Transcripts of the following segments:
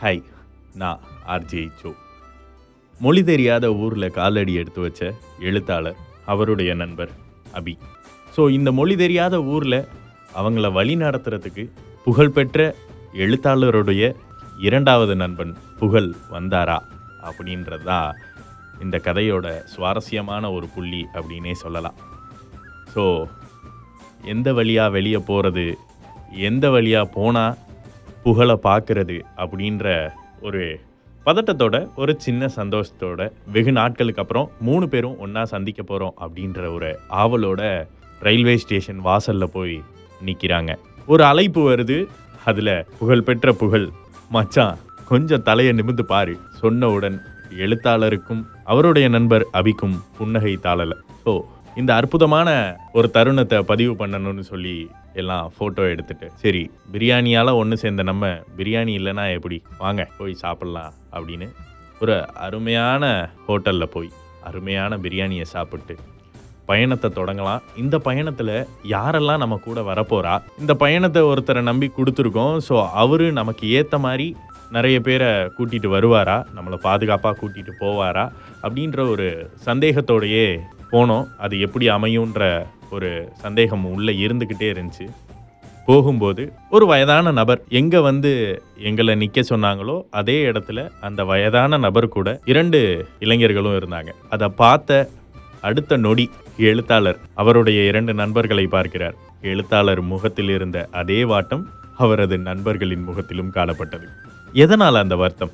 Hi நான் RJ Joe மொழி தெரியாத ஊரில் காலடி எடுத்து வச்ச எழுத்தாளர் அவருடைய நண்பர் அபி. ஸோ இந்த மொழி தெரியாத ஊரில் அவங்கள வழி நடத்துறதுக்கு புகழ்பெற்ற எழுத்தாளருடைய இரண்டாவது நண்பன் புகழ் வந்தாரா அப்படின்றது தான் இந்த கதையோட சுவாரஸ்யமான ஒரு புள்ளி அப்படின்னே சொல்லலாம். ஸோ எந்த வழியாக வெளியே போகிறது எந்த வழியாக போனால் புகழை பார்க்கறது அப்படின்ற ஒரு பதட்டத்தோட ஒரு சின்ன சந்தோஷத்தோட வெகு நாட்களுக்கு அப்புறம் மூணு பேரும் ஒன்றா சந்திக்க போகிறோம் அப்படின்ற ஒரு ஆவலோட ரயில்வே ஸ்டேஷன் வாசலில் போய் நிற்கிறாங்க ஒரு அழைப்பு வருது. அதில் புகழ்பெற்ற புகழ். மச்சான் கொஞ்சம் தலையை நிமிர்ந்து பாரு. சொன்னவுடன் எழுத்தாளருக்கும் அவருடைய நண்பர் அபிக்கும் புன்னகை தாளல. ஸோ இந்த அற்புதமான ஒரு தருணத்தை பதிவு பண்ணணும்னு சொல்லி எல்லாம் ஃபோட்டோ எடுத்துட்டு சரி பிரியாணியால் ஒன்று சேர்ந்த நம்ம பிரியாணி இல்லைன்னா எப்படி? வாங்க போய் சாப்பிட்லாம் அப்படின்னு ஒரு அருமையான ஹோட்டலில் போய் அருமையான பிரியாணியை சாப்பிட்டு பயணத்தை தொடங்கலாம். இந்த பயணத்தில் யாரெல்லாம் நம்ம கூட வரப்போகிறா இந்த பயணத்தை ஒருத்தரை நம்பி கொடுத்துருக்கோம். ஸோ அவர் நமக்கு ஏற்ற மாதிரி நிறைய பேரை கூட்டிகிட்டு வருவாரா? நம்மளை பாதுகாப்பாக கூட்டிகிட்டு போவாரா? அப்படின்ற ஒரு சந்தேகத்தோடையே போனோம். அது எப்படி அமையுன்ற ஒரு சந்தேகம் உள்ளே இருந்துக்கிட்டே இருந்துச்சு. போகும்போது ஒரு வயதான நபர் எங்கே வந்து எங்களை நிற்க சொன்னாங்களோ அதே இடத்துல அந்த வயதான நபர் கூட இரண்டு இளைஞர்களும் இருந்தாங்க. அதை பார்த்த அடுத்த நொடி எழுத்தாளர் அவருடைய இரண்டு நண்பர்களை பார்க்கிறார். எழுத்தாளர் முகத்தில் இருந்த அதே வாட்டம் அவரது நண்பர்களின் முகத்திலும் காணப்பட்டது. எதனால் அந்த வருத்தம்?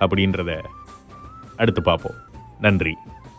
அப்படின்றத அடுத்து பார்ப்போம். நன்றி.